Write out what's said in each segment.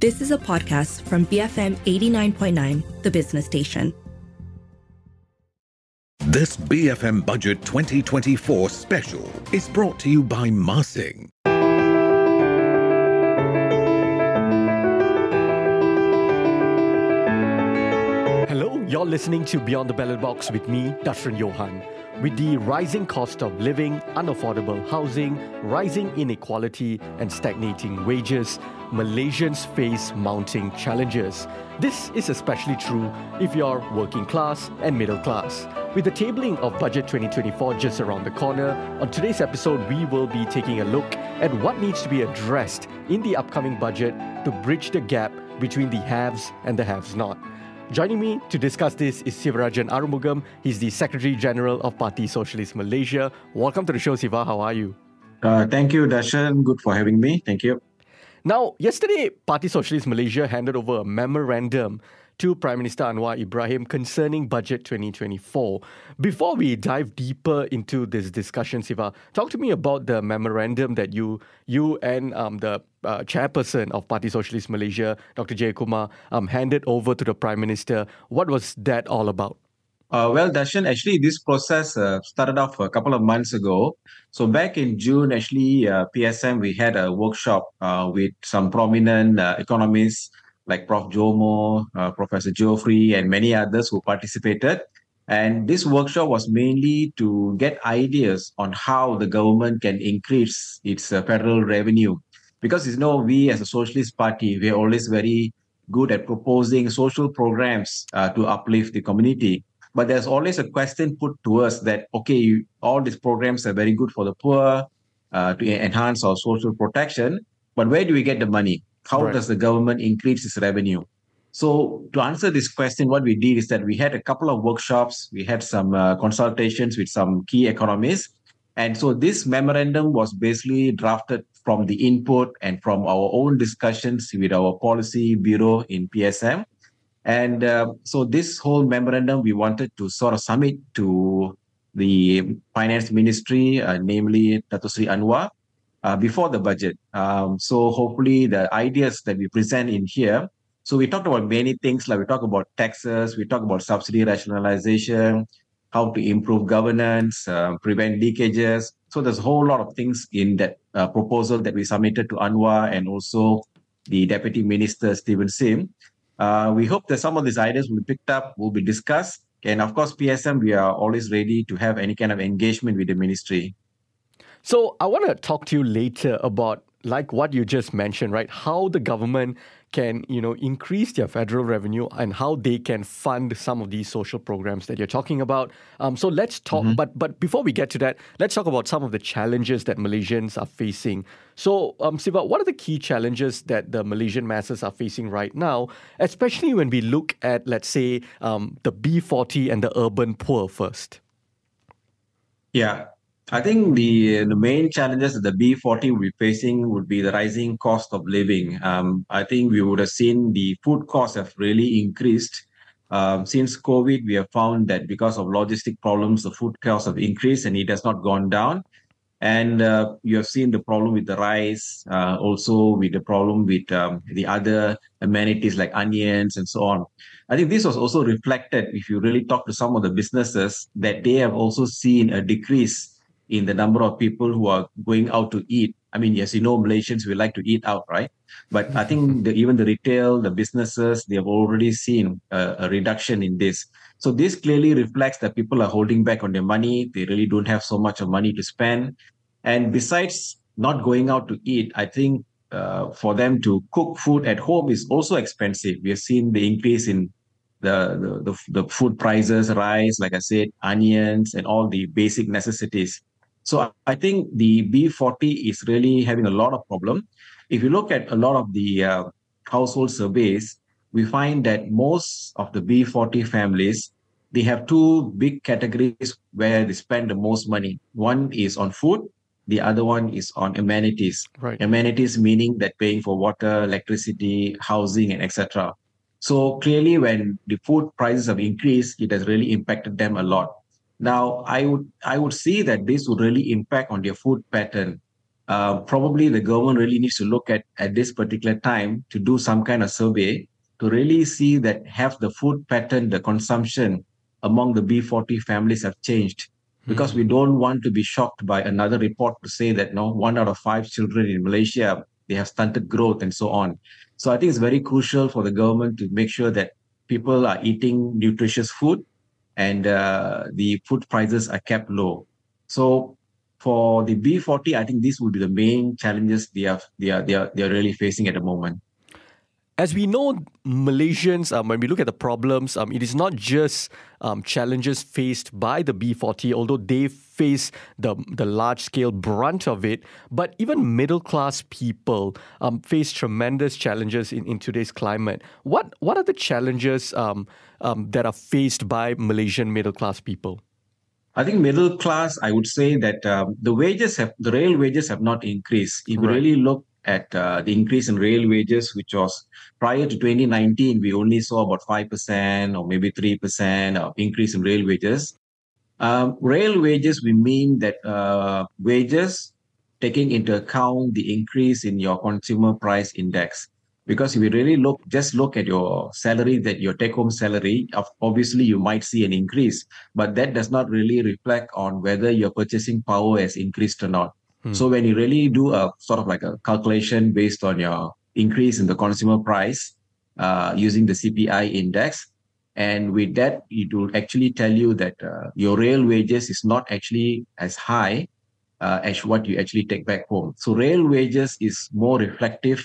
This is a podcast from BFM 89.9, the business station. This BFM Budget 2024 special is brought to you by Mah Sing. Hello, you're listening to Beyond the Ballot Box with me, Dashran Johan. With the rising cost of living, unaffordable housing, rising inequality, and stagnating wages, Malaysians face mounting challenges. This is especially true if you're working class and middle class. With the tabling of Budget 2024 just around the corner, on today's episode, we will be taking a look at what needs to be addressed in the upcoming budget to bridge the gap between the haves and the haves not. Joining me to discuss this is Sivarajan Arumugam. He's the Secretary General of Parti Sosialis Malaysia. Welcome to the show, Siva. How are you? Uh, thank you, Dashan. Good for having me. Thank you. Now, yesterday, Parti Sosialis Malaysia handed over a memorandum to Prime Minister Anwar Ibrahim concerning Budget 2024. Before we dive deeper into this discussion, Siva, talk to me about the memorandum that you you and um, the uh, chairperson of Parti Sosialis Malaysia, Dr. Jayakumar, um, handed over to the Prime Minister. What was that all about? Uh, well, Darshan, actually, this process uh, started off a couple of months ago. So back in June, actually, uh, PSM, we had a workshop uh, with some prominent uh, economists like Prof. Jomo, uh, Professor Geoffrey, and many others who participated. And this workshop was mainly to get ideas on how the government can increase its uh, federal revenue. Because you know, we as a socialist party, we're always very good at proposing social programs uh, to uplift the community. But there's always a question put to us that, okay, all these programs are very good for the poor uh, to enhance our social protection. But where do we get the money? How right. does the government increase its revenue? So to answer this question, what we did is that we had a couple of workshops, we had some uh, consultations with some key economists. And so this memorandum was basically drafted from the input and from our own discussions with our policy bureau in PSM. And uh, so this whole memorandum, we wanted to sort of submit to the finance ministry, uh, namely Dato Sri Anwar, uh, before the budget. Um, so hopefully the ideas that we present in here. So we talked about many things like we talk about taxes, we talk about subsidy rationalization, how to improve governance, uh, prevent leakages. So there's a whole lot of things in that uh, proposal that we submitted to Anwar and also the Deputy Minister Steven Sim. Uh, we hope that some of these ideas will be picked up, will be discussed. And of course, PSM, we are always ready to have any kind of engagement with the ministry. So I want to talk to you later about like what you just mentioned, right? How the government can, you know, increase their federal revenue and how they can fund some of these social programs that you're talking about. Um, so let's talk. Mm-hmm. But but before we get to that, let's talk about some of the challenges that Malaysians are facing. So, um, Siva, what are the key challenges that the Malaysian masses are facing right now, especially when we look at, let's say, um, the B40 and the urban poor first? Yeah, I think the the main challenges that the B40 will be facing would be the rising cost of living. Um, I think we would have seen the food costs have really increased. Um, since COVID, we have found that because of logistic problems, the food costs have increased and it has not gone down. And uh, you have seen the problem with the rice, uh, also with the problem with um, the other amenities like onions and so on. I think this was also reflected if you really talk to some of the businesses that they have also seen a decrease in the number of people who are going out to eat. I mean, yes, you know, Malaysians we like to eat out, right? But I think mm-hmm. the, even the retail, the businesses, they have already seen a, a, reduction in this. So this clearly reflects that people are holding back on their money. They really don't have so much of money to spend. And besides not going out to eat, I think uh, for them to cook food at home is also expensive. We have seen the increase in the, the, the, the food prices rise, like I said, onions and all the basic necessities. So I think the B40 is really having a lot of problem. If you look at a lot of the uh, household surveys, we find that most of the B40 families, they have two big categories where they spend the most money. One is on food, the other one is on amenities. Right. Amenities meaning that paying for water, electricity, housing, and etc. So clearly, when the food prices have increased, it has really impacted them a lot. Now, I would I would see that this would really impact on their food pattern. uh, probably the government really needs to look at at this particular time to do some kind of survey to really see that have the food pattern, the consumption among the B40 families have changed. Because we don't want to be shocked by another report to say that no one out of five children in Malaysia they have stunted growth and so on. So I think it's very crucial for the government to make sure that people are eating nutritious food and uh, the food prices are kept low. So for the B40, I think these will be the main challenges they are they are they are, they are really facing at the moment. As we know, Malaysians, um, when we look at the problems, um, it is not just um, challenges faced by the B40, although they face the, the large scale brunt of it, but even middle class people um, face tremendous challenges in, in today's climate. What, what are the challenges um, um, that are faced by Malaysian middle class people? I think middle class, I would say that um, the wages have, the real wages have not increased. If you really look at uh, the increase in real wages, which was prior to 2019, we only saw about 5% or maybe 3% of increase in real wages. Um, real wages, we mean that uh, wages taking into account the increase in your consumer price index. Because if you really look, just look at your salary, that your take home salary, obviously you might see an increase, but that does not really reflect on whether your purchasing power has increased or not. So when you really do a sort of like a calculation based on your increase in the consumer price uh, using the CPI index, and with that, it will actually tell you that uh, your real wages is not actually as high uh, as what you actually take back home. So real wages is more reflective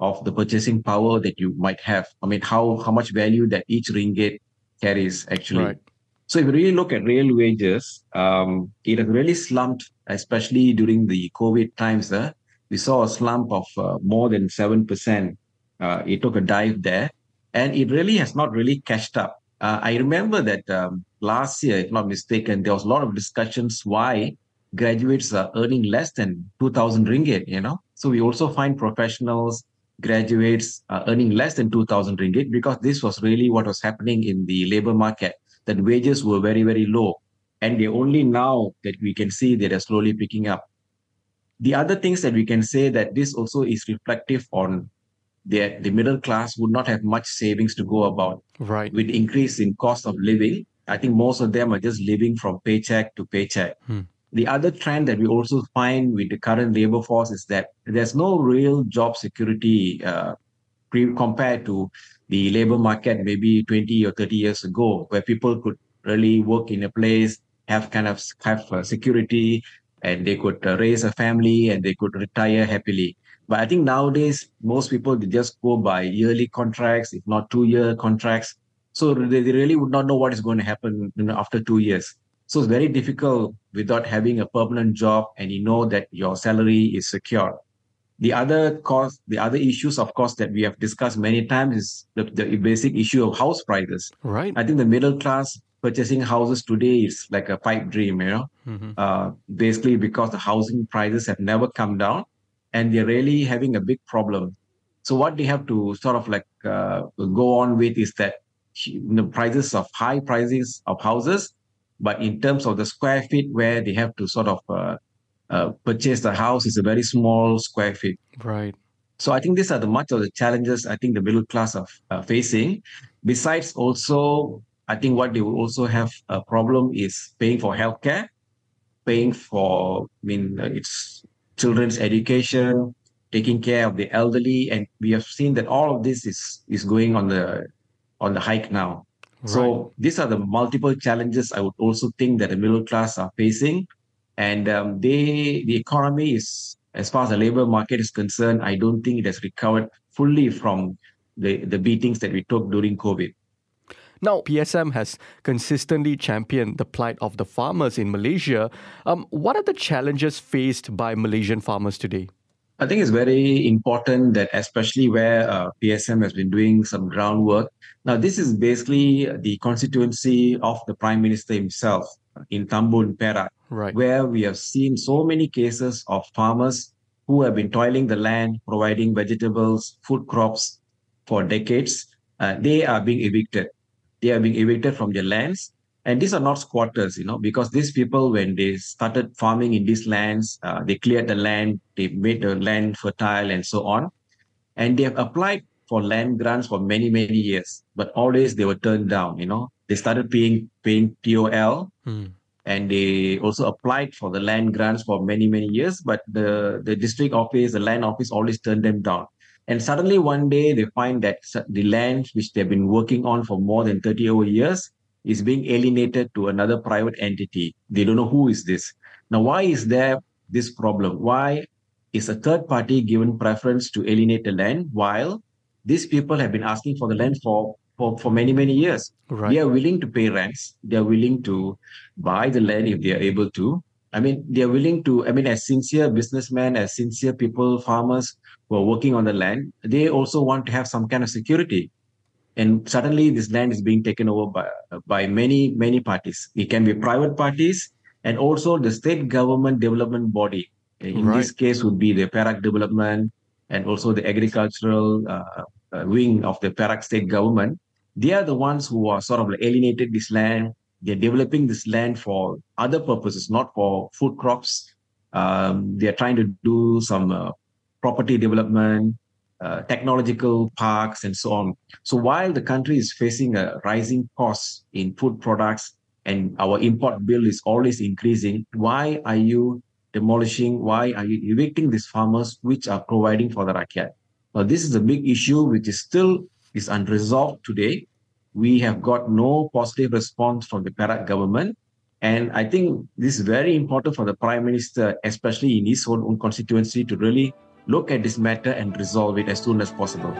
of the purchasing power that you might have. I mean, how how much value that each ringgit carries actually. Right. So if you really look at real wages, um, it has really slumped, especially during the COVID times. Uh, we saw a slump of uh, more than 7%. Uh, it took a dive there and it really has not really catched up. Uh, I remember that um, last year, if not mistaken, there was a lot of discussions why graduates are earning less than 2000 ringgit, you know. So we also find professionals, graduates are earning less than 2000 ringgit because this was really what was happening in the labor market, that wages were very, very low. And they only now that we can see that they're slowly picking up. The other things that we can say that this also is reflective on the, the middle class would not have much savings to go about Right. with increase in cost of living, I think most of them are just living from paycheck to paycheck. Hmm. The other trend that we also find with the current labor force is that there's no real job security uh, compared to the labor market maybe 20 or 30 years ago, where people could really work in a place, have kind of have uh, security, and they could uh, raise a family and they could retire happily. But I think nowadays most people they just go by yearly contracts, if not two-year contracts. So they, they really would not know what is going to happen you know, after two years. So it's very difficult without having a permanent job and you know that your salary is secure. The other cost, the other issues, of course, that we have discussed many times is the, the basic issue of house prices. Right. I think the middle class purchasing houses today is like a pipe dream, you know, Mhm. uh, basically because the housing prices have never come down and they're really having a big problem. So what they have to sort of like uh, go on with is that the prices of high prices of houses, but in terms of the square feet where they have to sort of uh, uh, purchase the house is a very small square feet. Right. So I think these are the much of the challenges I think the middle class are uh, facing. Besides, also I think what they will also have a problem is paying for healthcare, paying for I mean uh, it's children's education, taking care of the elderly, and we have seen that all of this is is going on the on the hike now. So these are the multiple challenges I would also think that the middle class are facing, and um, they the economy is as far as the labor market is concerned, I don't think it has recovered fully from the the beatings that we took during COVID. Now, PSM has consistently championed the plight of the farmers in Malaysia. Um, what are the challenges faced by Malaysian farmers today? I think it's very important that, especially where uh, PSM has been doing some groundwork. Now, this is basically the constituency of the Prime Minister himself in Tambun, Perak, Right. where we have seen so many cases of farmers who have been toiling the land, providing vegetables, food crops for decades. Uh, they are being evicted. They are being evicted from their lands. And these are not squatters, you know, because these people, when they started farming in these lands, uh, they cleared the land, they made the land fertile and so on. And they have applied for land grants for many, many years, but always they were turned down, you know. They started paying paying TOL Hmm. And they also applied for the land grants for many, many years, but the, the district office, the land office always turned them down. And suddenly one day they find that the land which they've been working on for more than 30 over years is being alienated to another private entity. They don't know who is this. Now, why is there this problem? Why is a third party given preference to alienate the land while these people have been asking for the land for, for, for many, many years? Right. They are willing to pay rents. They are willing to buy the land if they are able to. I mean, they are willing to, I mean, as sincere businessmen, as sincere people, farmers who are working on the land, they also want to have some kind of security. And suddenly this land is being taken over by, by many, many parties. It can be private parties and also the state government development body. In Right. this case would be the Perak development and also the agricultural uh, uh, wing of the Perak state government. They are the ones who are sort of like alienated this land. They're developing this land for other purposes, not for food crops. Um, they're trying to do some uh, property development, uh, technological parks, and so on. So while the country is facing a rising cost in food products and our import bill is always increasing, why are you demolishing? Why are you evicting these farmers which are providing for the rakyat? Well, this is a big issue which is still is unresolved today. We have got no positive response from the Perak government. And I think this is very important for the Prime Minister, especially in his own, own constituency, to really look at this matter and resolve it as soon as possible.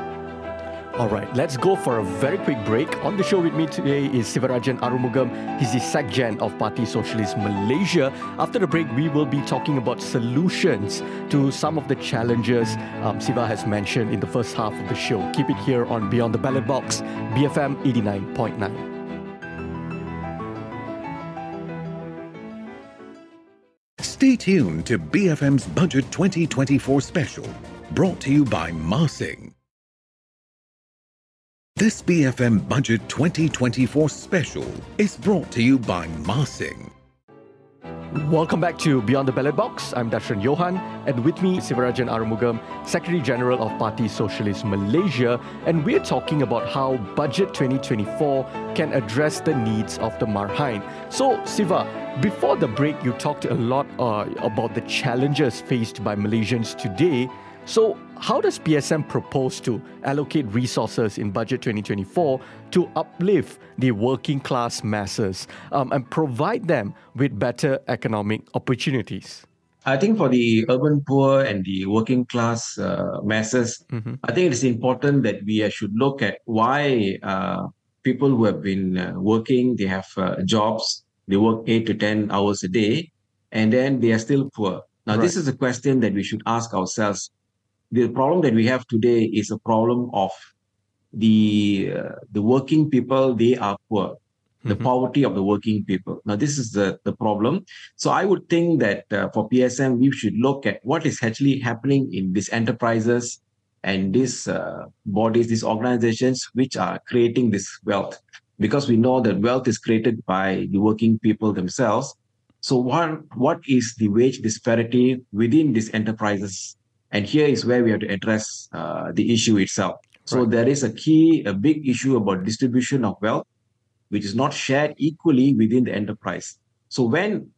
All right, let's go for a very quick break. On the show with me today is Sivarajan Arumugam. He's the SecGen of Parti Sosialis Malaysia. After the break, we will be talking about solutions to some of the challenges um, Siva has mentioned in the first half of the show. Keep it here on Beyond the Ballot Box, BFM 89.9. Stay tuned to BFM's Budget 2024 special, brought to you by Mah Sing. This BFM Budget 2024 special is brought to you by Mah Sing. Welcome back to Beyond the Ballot Box. I'm Dashran Johan, and with me, Sivarajan Arumugam, Secretary General of Parti Sosialis Malaysia, and we're talking about how Budget 2024 can address the needs of the marhaen. So, Siva, before the break, you talked a lot uh, about the challenges faced by Malaysians today. So, how does PSM propose to allocate resources in Budget 2024 to uplift the working class masses um, and provide them with better economic opportunities? I think for the urban poor and the working class uh, masses, Mhm. I think it is important that we uh, should look at why uh, people who have been uh, working, they have uh, jobs, they work eight to 10 hours a day, and then they are still poor. Now, this is a question that we should ask ourselves. The problem that we have today is a problem of the uh, the working people, they are poor the Mhm. poverty of the working people. Now, this is the, the problem. So, I would think that uh, for PSM, we should look at what is actually happening in these enterprises and these uh, bodies, these organizations which are creating this wealth. Because we know that wealth is created by the working people themselves. So, what, what is the wage disparity within these enterprises? And here is where we have to address uh, the issue itself. So, Right. there is a key, a big issue about distribution of wealth which is not shared equally within the enterprise. So when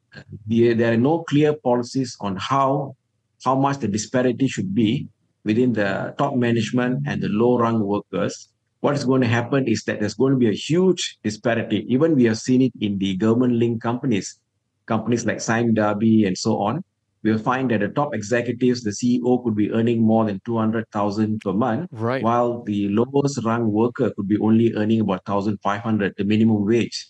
the, there are no clear policies on how how much the disparity should be within the top management and the low rung workers, what is going to happen is that there's going to be a huge disparity. Even we have seen it in the government linked companies, companies like Sime Darby and so on. We'll find that the top executives, the CEO could be earning more than 200,000 per month Right. while the lowest rung worker could be only earning about 1500 the minimum wage.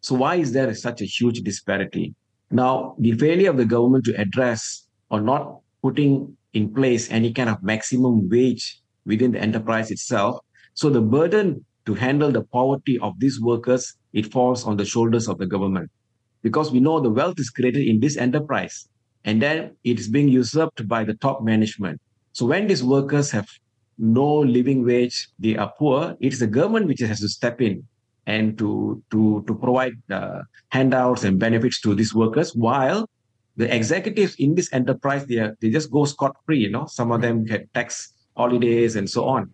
So why is there such a huge disparity? Now the failure of the government to address or not putting in place any kind of maximum wage within the enterprise itself so the burden to handle the poverty of these workers it falls on the shoulders of the government. Because we know the wealth is created in this enterprise and then it is being usurped by the top management. So when these workers have no living wage, they are poor, it is the government which has to step in and to to to provide uh, handouts and benefits to these workers while the executives in this enterprise they are, they just go scot free you know. Some of them get tax holidays and so on.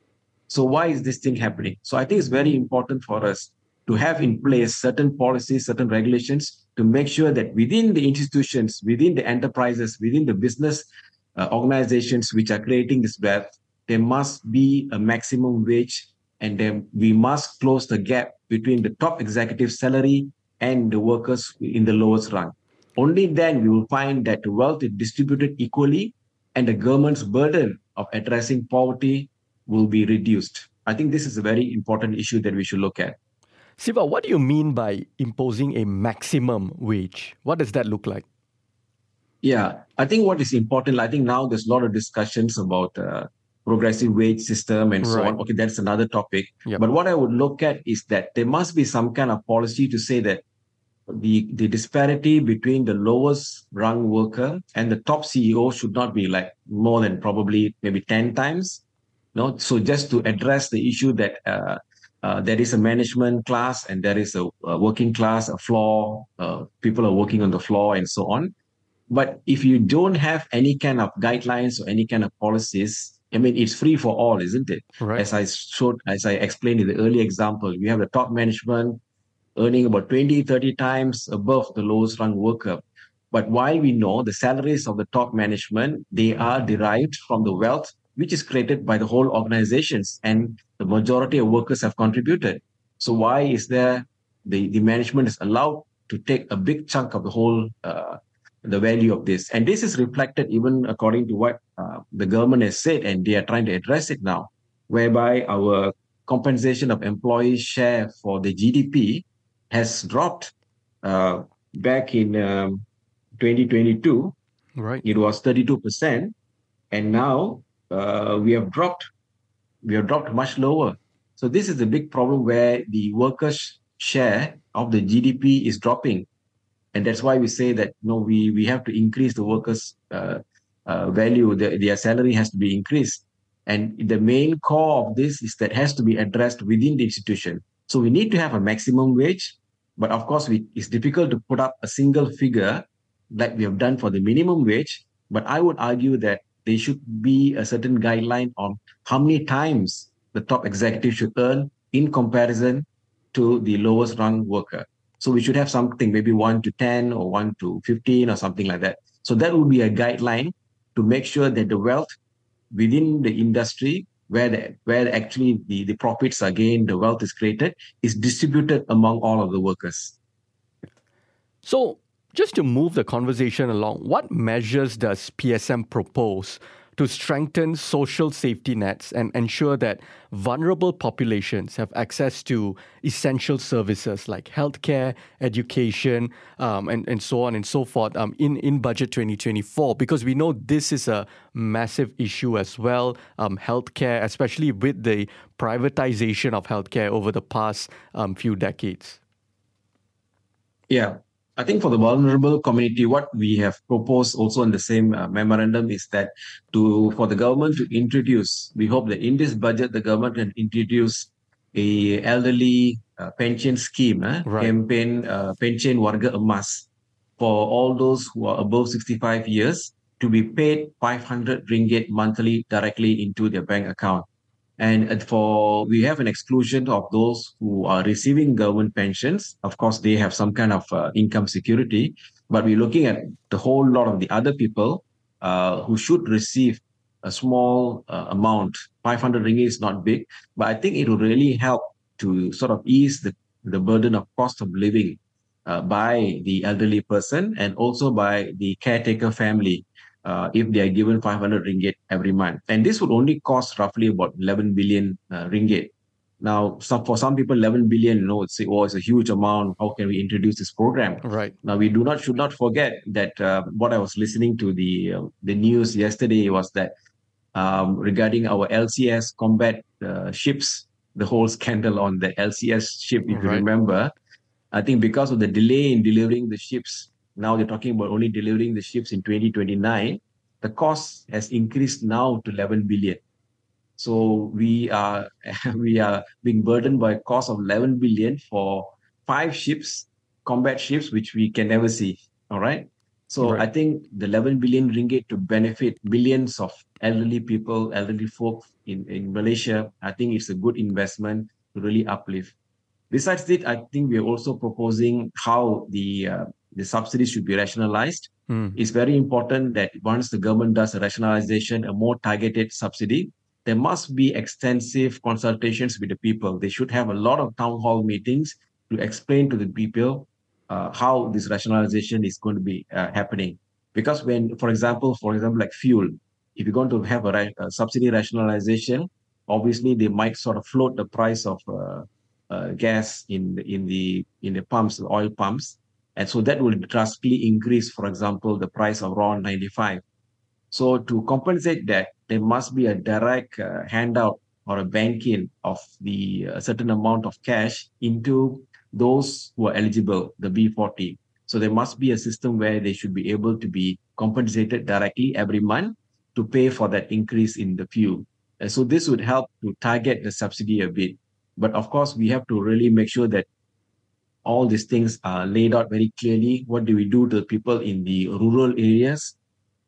So why is this thing happening? So i think it's very important for us to have in place certain policies certain regulations to make sure that within the institutions within the enterprises within the business uh, organizations which are creating this wealth there must be a maximum wage and then we must close the gap between the top executive salary and the workers in the lowest rung. Only then we will find that wealth is distributed equally and the government's burden of addressing poverty will be reduced. I think this is a very important issue that we should look at. Siva, what do you mean by imposing a maximum wage? What does that look like? Yeah, I think what is important, I think now there's a lot of discussions about uh, progressive wage system and so right. on. Okay, that's another topic. Yep. But what I would look at is that there must be some kind of policy to say that the, the disparity between the lowest rung worker and the top CEO should not be like more than probably maybe 10 times. No, so just to address the issue that uh, uh, there is a management class and there is a, a working class, a floor, uh, people are working on the floor and so on. But if you don't have any kind of guidelines or any kind of policies, I mean, it's free for all, isn't it? Right. As I showed, as I explained in the early example, we have the top management earning about 20, 30 times above the lowest rung worker. But while we know the salaries of the top management, they are derived from the wealth which is created by the whole organizations and the majority of workers have contributed. So why is there the, the management is allowed to take a big chunk of the whole uh, the value of this. And this is reflected even according to what uh, the government has said, and they are trying to address it now, whereby our compensation of employees' share for the GDP has dropped uh, back in um, 2022. Right. It was 32%. And now uh, we have dropped, we have dropped much lower. So this is a big problem where the workers' share of the GDP is dropping. And that's why we say that you know we we have to increase the workers uh, uh, value. The, their salary has to be increased. And the main core of this is that has to be addressed within the institution. So we need to have a maximum wage but of course we, it's difficult to put up a single figure like we have done for the minimum wage. But i would argue that there should be a certain guideline on how many times the top executive should earn in comparison to the lowest rung worker so we should have something, maybe one to 10 or one to 15 or something like that. So that would be a guideline to make sure that the wealth within the industry where the, where actually the, the profits are gained, the wealth is created, is distributed among all of the workers. So just to move the conversation along, what measures does PSM propose to strengthen social safety nets and ensure that vulnerable populations have access to essential services like healthcare, education, um, and, and so on and so forth um, in, in Budget 2024? Because we know this is a massive issue as well. Um, healthcare, especially with the privatization of healthcare over the past um, few decades. Yeah, I think for the vulnerable community, what we have proposed also in the same uh, memorandum is that to for the government to introduce, we hope that in this budget the government can introduce a elderly uh, pension scheme, eh? right. campaign uh, pension warga emas for all those who are above 65 years to be paid 500 ringgit monthly directly into their bank account. And for we have an exclusion of those who are receiving government pensions. Of course, they have some kind of uh, income security, but we're looking at the whole lot of the other people uh, who should receive a small uh, amount. 500 ringgit is not big, but I think it will really help to sort of ease the, the burden of cost of living uh, by the elderly person and also by the caretaker family uh, if they are given 500 ringgit every month. And this would only cost roughly about 11 billion uh, ringgit. Now, some, for some people, 11 billion, you know, it's, oh, it's a huge amount. How can we introduce this program? Right. Now, we do not should not forget that uh, what I was listening to the uh, the news yesterday was that um, regarding our LCS combat uh, ships, the whole scandal on the LCS ship, if right. you remember, I think because of the delay in delivering the ships now they're talking about only delivering the ships in 2029. The cost has increased now to 11 billion. So we are we are being burdened by a cost of 11 billion for five ships, combat ships, which we can never see. All right. So right. I think the 11 billion ringgit to benefit billions of elderly people, elderly folk in, in Malaysia, I think it's a good investment to really uplift. Besides it, I think we're also proposing how the uh, the subsidies should be rationalized. Mm. It's very important that once the government does a rationalization, a more targeted subsidy, there must be extensive consultations with the people. They should have a lot of town hall meetings to explain to the people uh, how this rationalization is going to be uh, happening. Because when, for example, for example, like fuel, if you're going to have a, a subsidy rationalization, obviously they might sort of float the price of uh, uh gas in the, in the in the pumps, the oil pumps, and so that will drastically increase, for example, the price of RON 95. So to compensate that, there must be a direct uh, handout or a banking of the uh, certain amount of cash into those who are eligible, the B40. So there must be a system where they should be able to be compensated directly every month to pay for that increase in the fuel. And so this would help to target the subsidy a bit. But of course, we have to really make sure that all these things are laid out very clearly. What do we do to the people in the rural areas?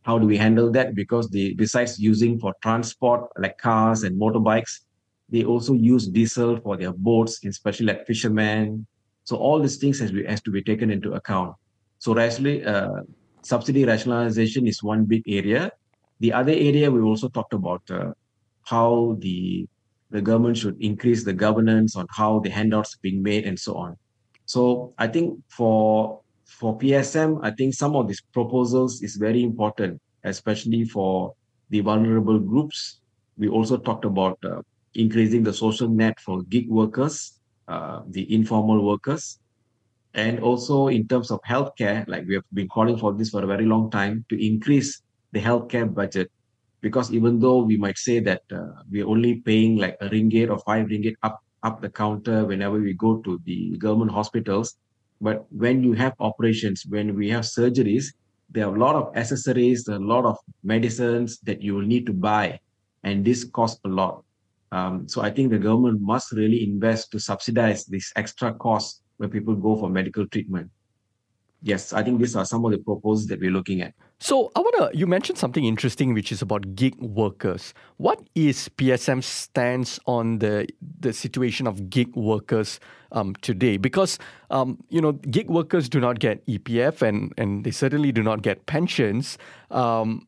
How do we handle that? Because they, besides using for transport like cars and motorbikes, they also use diesel for their boats, especially like fishermen. So all these things has, has to be taken into account. So actually, uh, subsidy rationalization is one big area. The other area we also talked about uh, how the the government should increase the governance on how the handouts are being made and so on. So I think for for PSM, I think some of these proposals is very important, especially for the vulnerable groups. We also talked about uh, increasing the social net for gig workers, uh, the informal workers, and also in terms of healthcare, like we have been calling for this for a very long time, to increase the healthcare budget. Because even though we might say that uh, we're only paying like a ringgit or five ringgit up up the counter whenever we go to the government hospitals. But when you have operations, when we have surgeries, there are a lot of accessories, a lot of medicines that you will need to buy, and this costs a lot. Um, so I think the government must really invest to subsidize this extra cost when people go for medical treatment yes, I think these are some of the proposals that we're looking at. So I wanna you mentioned something interesting which is about gig workers. What is PSM's stance on the the situation of gig workers um, today? Because um, you know gig workers do not get EPF and and they certainly do not get pensions. Um,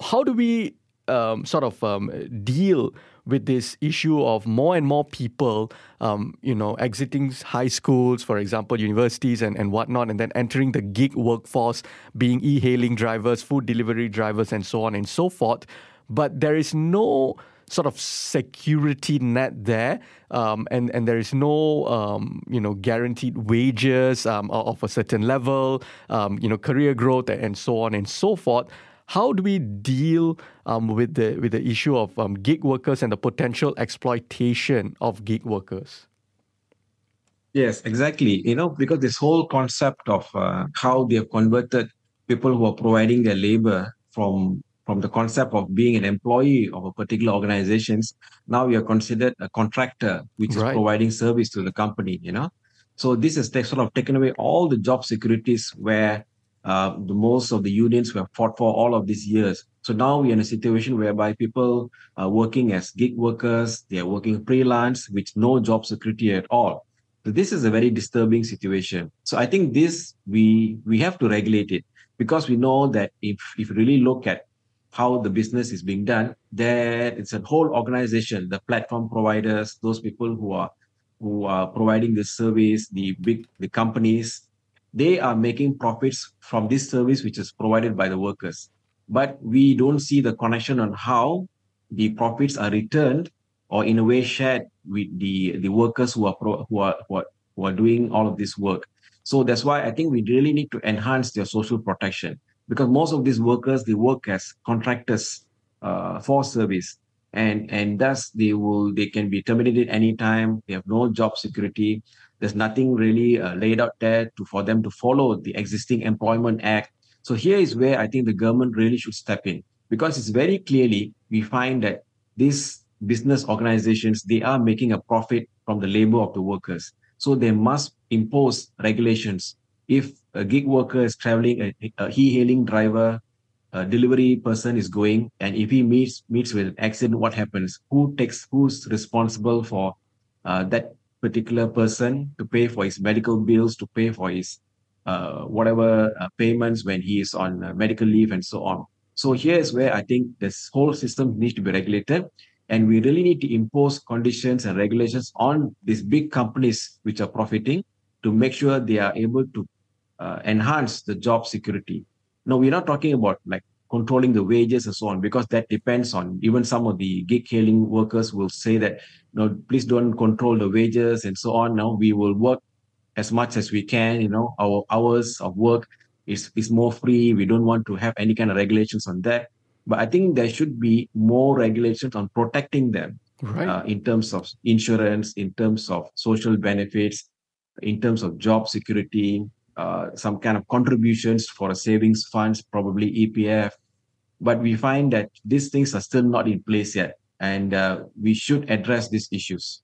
how do we um, sort of um, deal with this issue of more and more people, um, you know, exiting high schools, for example, universities and, and whatnot, and then entering the gig workforce, being e-hailing drivers, food delivery drivers, and so on and so forth. But there is no sort of security net there, um, and and there is no um, you know guaranteed wages um, of a certain level, um, you know career growth and so on and so forth. How do we deal um, with the with the issue of um, gig workers and the potential exploitation of gig workers? Yes, exactly. You know, because this whole concept of uh, how they have converted people who are providing their labor from from the concept of being an employee of a particular organizations, now you are considered a contractor, which right. is providing service to the company. You know, so this has sort of taken away all the job securities where uh, the most of the unions have fought for all of these years. So now we're in a situation whereby people are working as gig workers, they are working freelance with no job security at all. So this is a very disturbing situation. So I think this we we have to regulate it because we know that if if you really look at how the business is being done, there it's a whole organization, the platform providers, those people who are who are providing the service, the big the companies, they are making profits from this service which is provided by the workers. But we don't see the connection on how the profits are returned or in a way shared with the the workers who are pro, who are who are, who are doing all of this work. So that's why i think we really need to enhance their social protection because most of these workers they work as contractors uh, for service and and thus they will they can be terminated anytime. They have no job security there's nothing really uh, laid out there to for them to follow the existing Employment Act. So here is where I think the government really should step in because it's very clearly we find that these business organizations, they are making a profit from the labor of the workers. So they must impose regulations. If a gig worker is traveling, a, a e-hailing driver, a delivery person is going, and if he meets meets with an accident, what happens? Who takes? Who's responsible for uh, that particular person to pay for his medical bills, to pay for his uh, whatever uh, payments when he is on uh, medical leave and so on. So here is where I think this whole system needs to be regulated. And we really need to impose conditions and regulations on these big companies which are profiting to make sure they are able to uh, enhance the job security. Now, we're not talking about like controlling the wages and so on, because that depends on even some of the gig hailing workers will say that, no, please don't control the wages and so on. Now we will work as much as we can, you know, our hours of work is, is more free. We don't want to have any kind of regulations on that. But I think there should be more regulations on protecting them right. uh, in terms of insurance, in terms of social benefits, in terms of job security, uh, some kind of contributions for a savings funds, probably EPF. But we find that these things are still not in place yet, and uh, we should address these issues.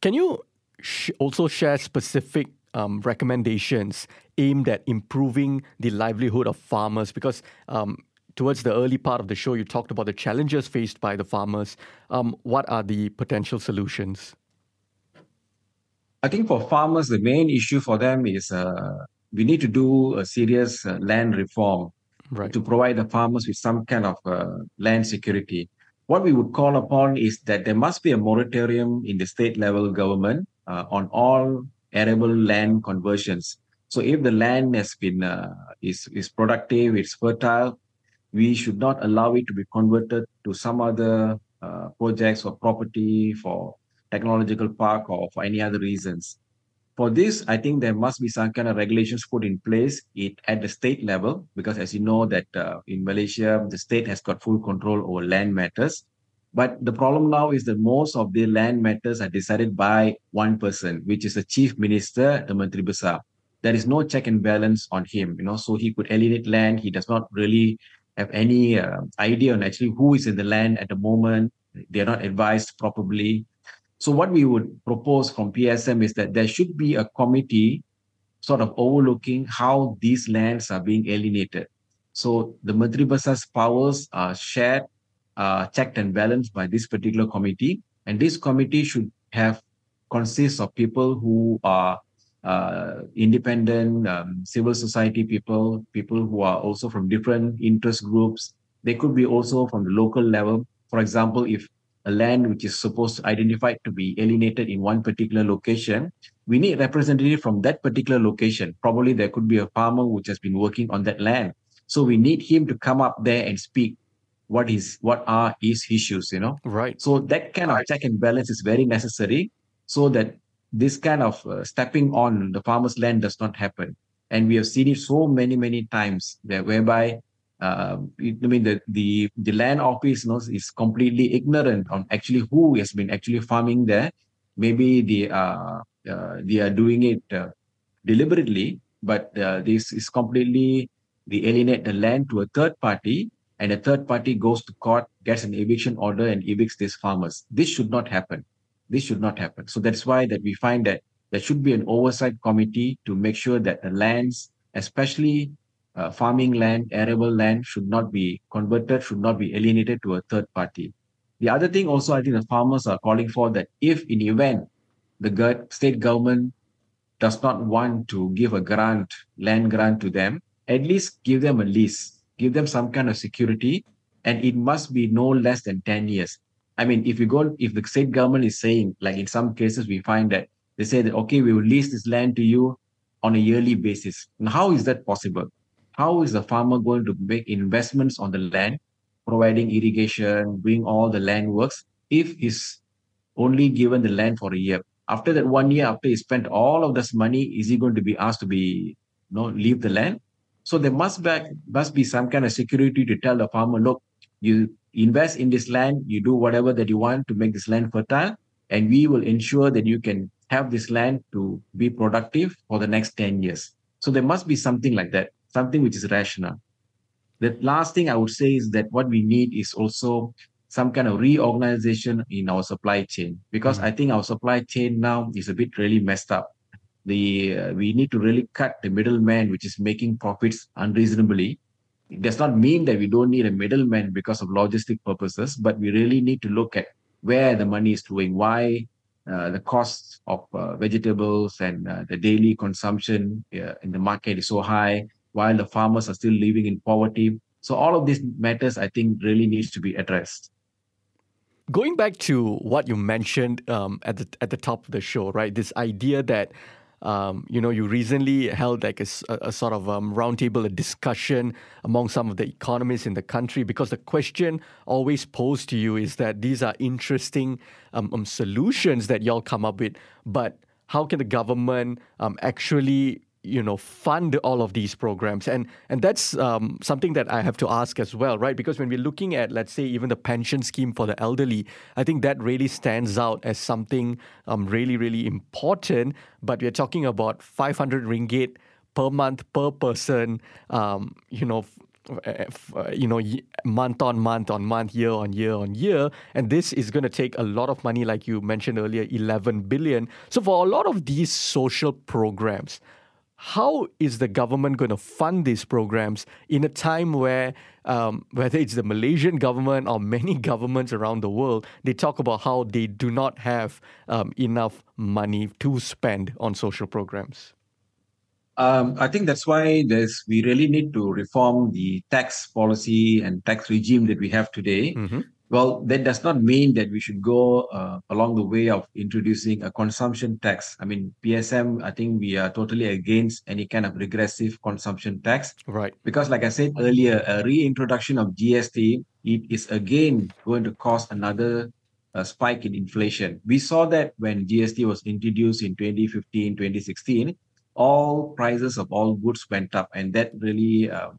Can you sh- also share specific um, recommendations aimed at improving the livelihood of farmers? Because um, towards the early part of the show, you talked about the challenges faced by the farmers. Um, what are the potential solutions? I think for farmers, the main issue for them is uh, we need to do a serious uh, land reform right. to provide the farmers with some kind of uh, land security. What we would call upon is that there must be a moratorium in the state level government uh, on all arable land conversions. So if the land has been uh, is is productive, it's fertile, we should not allow it to be converted to some other uh, projects or property for technological park or for any other reasons. For this, I think there must be some kind of regulations put in place it, at the state level, because as you know that uh, in Malaysia, the state has got full control over land matters. But the problem now is that most of the land matters are decided by one person, which is the chief minister, the Menteri Besar. There is no check and balance on him, you know, so he could alienate land. He does not really have any uh, idea on actually who is in the land at the moment. They are not advised properly. So what we would propose from PSM is that there should be a committee sort of overlooking how these lands are being alienated. So the Menteri Besar's powers are shared, uh, checked and balanced by this particular committee. And this committee should have consists of people who are uh, independent um, civil society people, people who are also from different interest groups. They could be also from the local level. For example, if a land which is supposed to identify to be alienated in one particular location, we need representative from that particular location. Probably there could be a farmer which has been working on that land. So we need him to come up there and speak what is what are his issues, you know. Right. So that kind of check and balance is very necessary so that this kind of uh, stepping on the farmer's land does not happen. And we have seen it so many, many times whereby uh, I mean the, the the land office you know, is completely ignorant on actually who has been actually farming there. Maybe they are uh, they are doing it uh, deliberately, but uh, this is completely they alienate the land to a third party, and a third party goes to court, gets an eviction order, and evicts these farmers. This should not happen. This should not happen. So that's why that we find that there should be an oversight committee to make sure that the lands, especially uh, farming land, arable land, should not be converted, should not be alienated to a third party. The other thing also, I think the farmers are calling for that if in event the state government does not want to give a grant, land grant to them, at least give them a lease, give them some kind of security, and it must be no less than 10 years. I mean, if you go, if the state government is saying, like in some cases, we find that they say that, okay, we will lease this land to you on a yearly basis. How is that possible? How is the farmer going to make investments on the land, providing irrigation, doing all the land works, if he's only given the land for a year? After that one year, after he spent all of this money, is he going to be asked to be, you know, leave the land? So there must be, must be some kind of security to tell the farmer, look, you invest in this land, you do whatever that you want to make this land fertile, and we will ensure that you can have this land to be productive for the next 10 years. So there must be something like that, something which is rational. The last thing I would say is that what we need is also some kind of reorganization in our supply chain because mm-hmm. I think our supply chain now is a bit really messed up. The uh, we need to really cut the middleman which is making profits unreasonably. It does not mean that we don't need a middleman because of logistic purposes, but we really need to look at where the money is flowing, why uh, the cost of uh, vegetables and uh, the daily consumption uh, in the market is so high, while the farmers are still living in poverty. So all of these matters, I think, really needs to be addressed. Going back to what you mentioned um, at the at the top of the show, right? This idea that um, you know, you recently held like a, a sort of um, roundtable, a discussion among some of the economists in the country, because the question always posed to you is that these are interesting um, um solutions that y'all come up with, but how can the government um, actually you know fund all of these programs. And and that's um, something that I have to ask as well right? Because when we're looking at let's say even the pension scheme for the elderly I think that really stands out as something um, really really important. But we're talking about 500 ringgit per month per person um, you know you know month on month on month year on year on year. And this is going to take a lot of money like you mentioned earlier 11 billion. So for a lot of these social programs how is the government going to fund these programs in a time where, um, whether it's the Malaysian government or many governments around the world, they talk about how they do not have um, enough money to spend on social programs? Um, I think that's why there's we really need to reform the tax policy and tax regime that we have today. Mm-hmm. Well, that does not mean that we should go uh, along the way of introducing a consumption tax. I mean, PSM, I think we are totally against any kind of regressive consumption tax. Right. Because, like I said earlier, a reintroduction of GST it is again going to cause another uh, spike in inflation. We saw that when GST was introduced in 2015, 2016, all prices of all goods went up, and that really uh,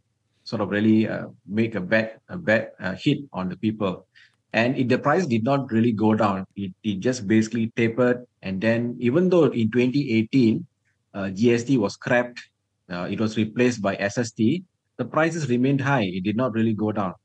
sort of really uh, make a bad a bad uh, hit on the people. And if the price did not really go down, it, it just basically tapered. And then, even though in 2018, uh, GST was scrapped, uh, it was replaced by SST, the prices remained high. It did not really go down.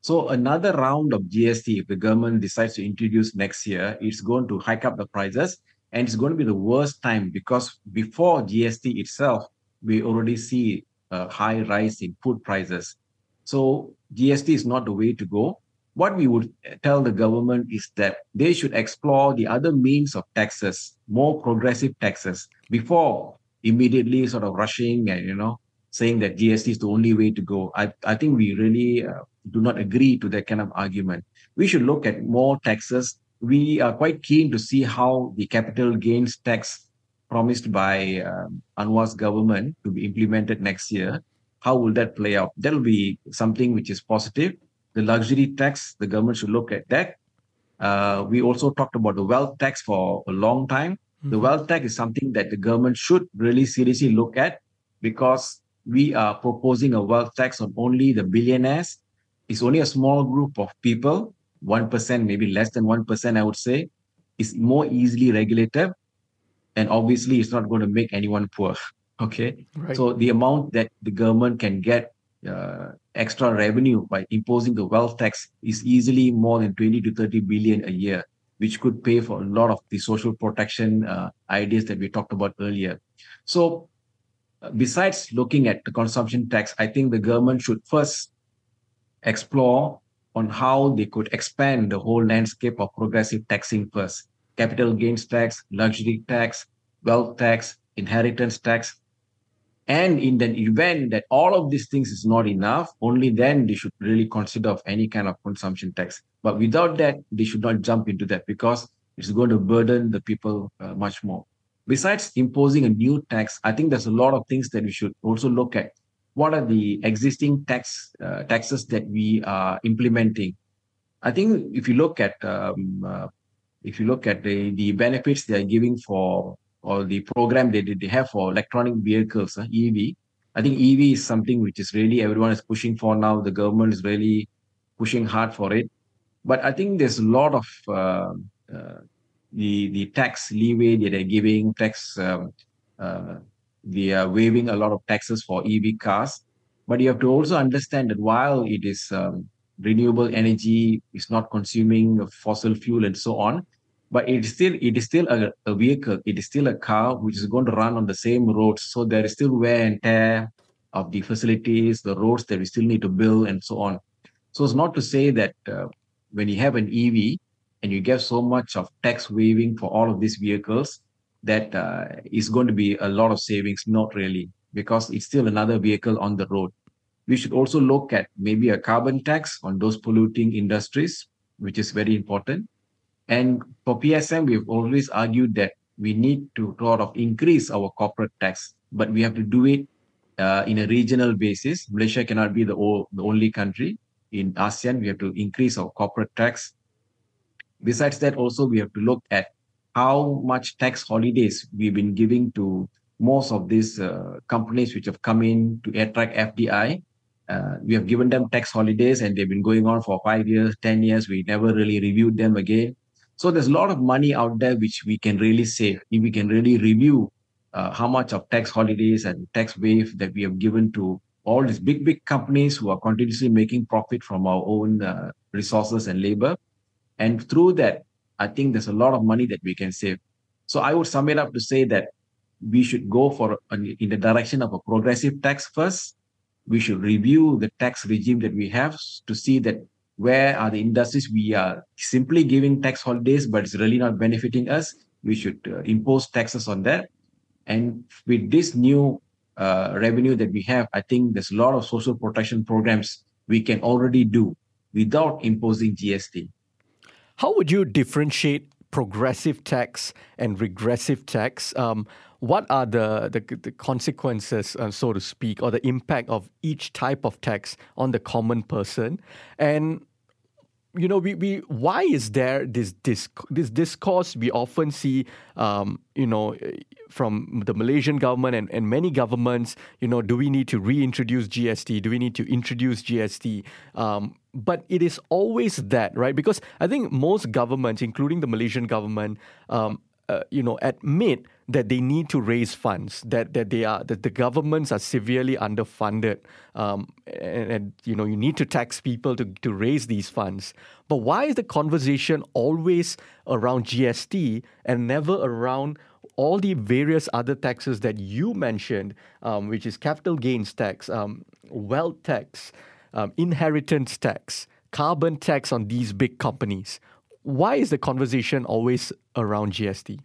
So, another round of GST, if the government decides to introduce next year, it's going to hike up the prices. And it's going to be the worst time because before GST itself, we already see a high rise in food prices. So, GST is not the way to go what we would tell the government is that they should explore the other means of taxes, more progressive taxes, before immediately sort of rushing and you know saying that GST is the only way to go. I I think we really uh, do not agree to that kind of argument. We should look at more taxes. We are quite keen to see how the capital gains tax promised by um, Anwar's government to be implemented next year. How will that play out? That will be something which is positive the luxury tax, the government should look at that. Uh, we also talked about the wealth tax for a long time. Mm-hmm. The wealth tax is something that the government should really seriously look at because we are proposing a wealth tax on only the billionaires. It's only a small group of people, 1%, maybe less than 1%, I would say, is more easily regulated. And obviously, it's not going to make anyone poor. Okay. Right. So the amount that the government can get uh, extra revenue by imposing the wealth tax is easily more than 20 to 30 billion a year, which could pay for a lot of the social protection uh, ideas that we talked about earlier. So, uh, besides looking at the consumption tax, I think the government should first explore on how they could expand the whole landscape of progressive taxing first. Capital gains tax, luxury tax, wealth tax, inheritance tax, and in the event that all of these things is not enough, only then they should really consider of any kind of consumption tax. But without that, they should not jump into that because it's going to burden the people uh, much more. Besides imposing a new tax, I think there's a lot of things that we should also look at. What are the existing tax uh, taxes that we are implementing? I think if you look at um, uh, if you look at the, the benefits they are giving for or the program they, they have for electronic vehicles, uh, EV. I think EV is something which is really everyone is pushing for now. The government is really pushing hard for it. But I think there's a lot of uh, uh, the the tax leeway that they're giving, tax um, uh, they are waiving a lot of taxes for EV cars. But you have to also understand that while it is um, renewable energy, is not consuming fossil fuel and so on. But it is still it is still a, a vehicle. It is still a car which is going to run on the same roads. So there is still wear and tear of the facilities, the roads that we still need to build, and so on. So it's not to say that uh, when you have an EV and you get so much of tax waiving for all of these vehicles, that uh, is going to be a lot of savings. Not really, because it's still another vehicle on the road. We should also look at maybe a carbon tax on those polluting industries, which is very important. And for PSM, we've always argued that we need to sort of increase our corporate tax, but we have to do it uh, in a regional basis. Malaysia cannot be the, o- the only country. In ASEAN, we have to increase our corporate tax. Besides that, also we have to look at how much tax holidays we've been giving to most of these uh, companies which have come in to attract FDI. Uh, we have given them tax holidays and they've been going on for five years, 10 years. We never really reviewed them again. So there's a lot of money out there which we can really save if we can really review uh, how much of tax holidays and tax waive that we have given to all these big, big companies who are continuously making profit from our own uh, resources and labor. And through that, I think there's a lot of money that we can save. So I would sum it up to say that we should go for in the direction of a progressive tax first. We should review the tax regime that we have to see that where are the industries we are simply giving tax holidays, but it's really not benefiting us. We should uh, impose taxes on that. And with this new uh, revenue that we have, I think there's a lot of social protection programs we can already do without imposing GST. How would you differentiate progressive tax and regressive tax? Um, what are the, the, the consequences, uh, so to speak, or the impact of each type of tax on the common person? And you know, we, we why is there this this this discourse we often see, um, you know, from the Malaysian government and, and many governments, you know, do we need to reintroduce GST? Do we need to introduce GST? Um, but it is always that, right? Because I think most governments, including the Malaysian government, um, uh, you know, admit that they need to raise funds, that that they are that the governments are severely underfunded, um, and, and, you know you need to tax people to to raise these funds. But why is the conversation always around GST and never around all the various other taxes that you mentioned, um, which is capital gains tax, um, wealth tax, um, inheritance tax, carbon tax on these big companies? Why is the conversation always around GST?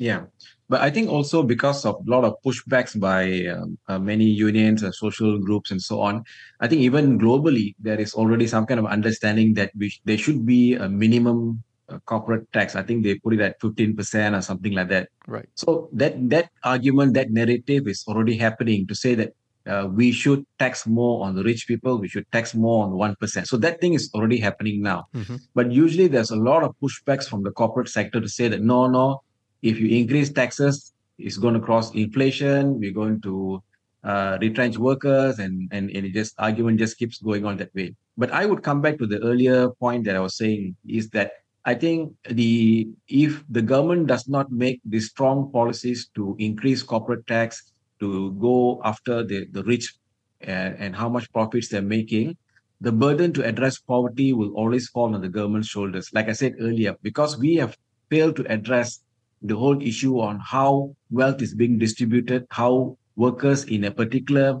Yeah, but I think also because of a lot of pushbacks by um, uh, many unions and social groups and so on, I think even globally there is already some kind of understanding that we there should be a minimum uh, corporate tax. I think they put it at fifteen percent or something like that. Right. So that that argument, that narrative is already happening to say that uh, we should tax more on the rich people, we should tax more on one percent. So that thing is already happening now. Mm-hmm. But usually there's a lot of pushbacks from the corporate sector to say that no, no if you increase taxes, it's going to cross inflation. We're going to uh, retrench workers, and, and and it just argument just keeps going on that way. But I would come back to the earlier point that I was saying is that I think the if the government does not make the strong policies to increase corporate tax, to go after the, the rich and, and how much profits they're making, the burden to address poverty will always fall on the government's shoulders. Like I said earlier, because we have failed to address the whole issue on how wealth is being distributed, how workers in a particular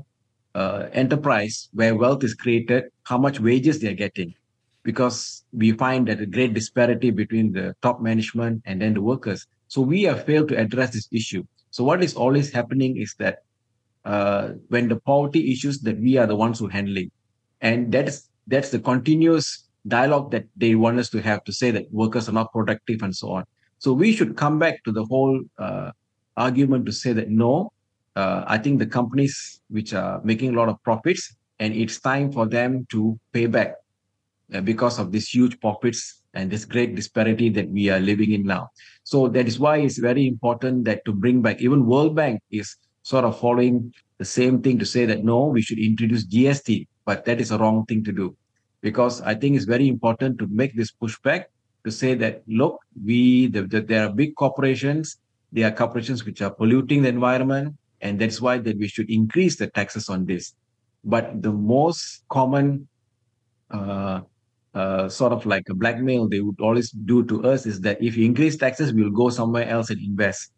uh, enterprise where wealth is created, how much wages they're getting. Because we find that a great disparity between the top management and then the workers. So we have failed to address this issue. So what is always happening is that uh, when the poverty issues that we are the ones who are handling, and that's that's the continuous dialogue that they want us to have to say that workers are not productive and so on. So we should come back to the whole uh, argument to say that no, uh, I think the companies which are making a lot of profits, and it's time for them to pay back uh, because of these huge profits and this great disparity that we are living in now. So that is why it's very important that to bring back, even World Bank is sort of following the same thing to say that no, we should introduce GST, but that is a wrong thing to do. Because I think it's very important to make this pushback to say that look, we the, the, there are big corporations, there are corporations which are polluting the environment, and that's why that we should increase the taxes on this. But the most common uh, uh, sort of like a blackmail they would always do to us is that if you increase taxes, we'll go somewhere else and invest.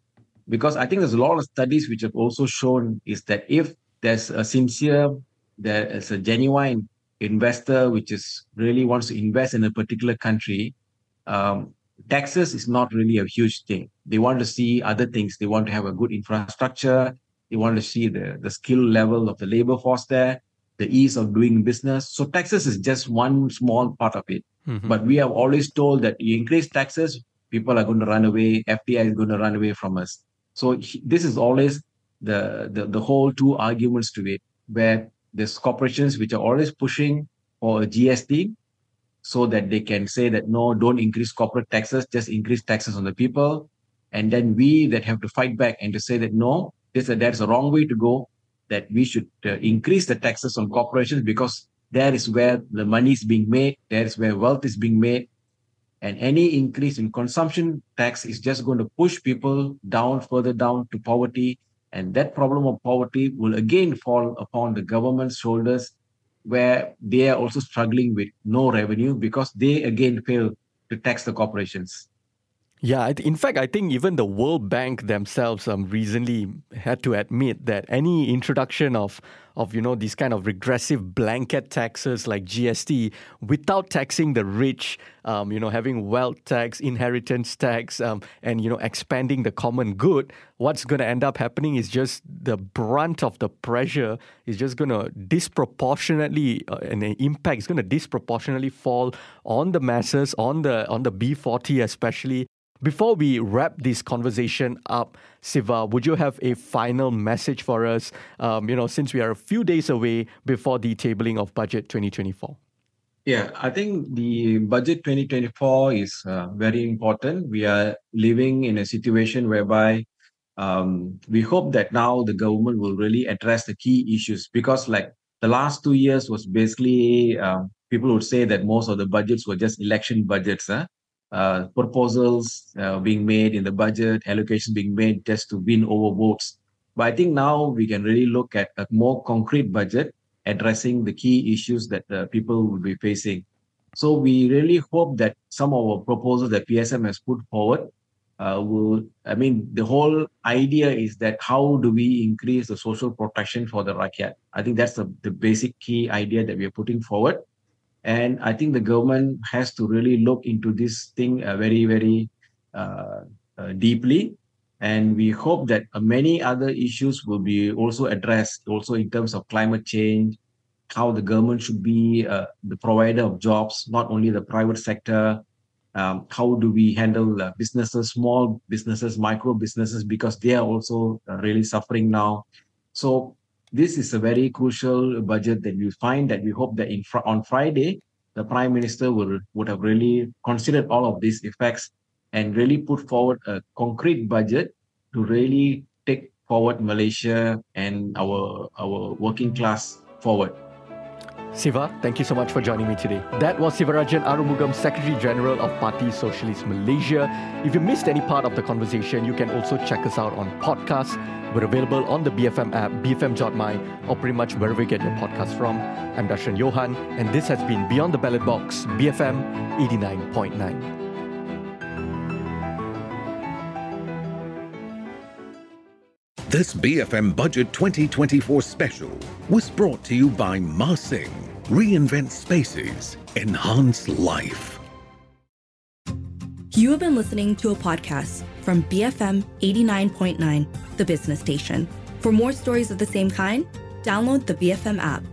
Because I think there's a lot of studies which have also shown is that if there's a sincere, there is a genuine investor which is really wants to invest in a particular country, um, taxes is not really a huge thing. They want to see other things. They want to have a good infrastructure. They want to see the, the skill level of the labor force there, the ease of doing business. So taxes is just one small part of it. Mm-hmm. But we have always told that you increase taxes, people are going to run away. FDI is going to run away from us. So this is always the, the, the whole two arguments to it, where there's corporations which are always pushing for a GST so that they can say that no, don't increase corporate taxes, just increase taxes on the people. And then we that have to fight back and to say that no, this that's a wrong way to go. That we should uh, increase the taxes on corporations because there is where the money is being made, there is where wealth is being made, and any increase in consumption tax is just going to push people down further down to poverty, and that problem of poverty will again fall upon the government's shoulders where they are also struggling with no revenue because they again fail to tax the corporations. Yeah, in fact, I think even the World Bank themselves um, recently had to admit that any introduction of of you know these kind of regressive blanket taxes like GST without taxing the rich, um, you know having wealth tax, inheritance tax, um, and you know expanding the common good, what's going to end up happening is just the brunt of the pressure is just going to disproportionately uh, and the impact is going to disproportionately fall on the masses, on the on the B40 especially. Before we wrap this conversation up, Siva, would you have a final message for us? Um, you know, since we are a few days away before the tabling of budget 2024. Yeah, I think the budget 2024 is uh, very important. We are living in a situation whereby um, we hope that now the government will really address the key issues because, like, the last two years was basically um, people would say that most of the budgets were just election budgets. Huh? Uh, proposals uh, being made in the budget, allocations being made just to win over votes. But I think now we can really look at a more concrete budget addressing the key issues that uh, people will be facing. So we really hope that some of our proposals that PSM has put forward uh, will, I mean, the whole idea is that how do we increase the social protection for the rakyat? I think that's the, the basic key idea that we are putting forward. And I think the government has to really look into this thing uh, very, very uh, uh, deeply. And we hope that uh, many other issues will be also addressed, also in terms of climate change, how the government should be uh, the provider of jobs, not only the private sector. Um, how do we handle uh, businesses, small businesses, micro businesses, because they are also really suffering now. So this is a very crucial budget that we find that we hope that in fr- on Friday, the Prime Minister will, would have really considered all of these effects and really put forward a concrete budget to really take forward Malaysia and our our working class forward. Siva, thank you so much for joining me today. That was Sivarajan Arumugam, Secretary General of Parti Sosialis Malaysia. If you missed any part of the conversation, you can also check us out on podcast. We're available on the BFM app, bfm.my, or pretty much wherever you get your podcast from. I'm Darshan Johan, and this has been Beyond the Ballot Box, BFM 89.9. This BFM Budget 2024 special was brought to you by Mah Sing. Reinvent spaces, enhance life. You have been listening to a podcast from BFM 89.9, the business station. For more stories of the same kind, download the BFM app.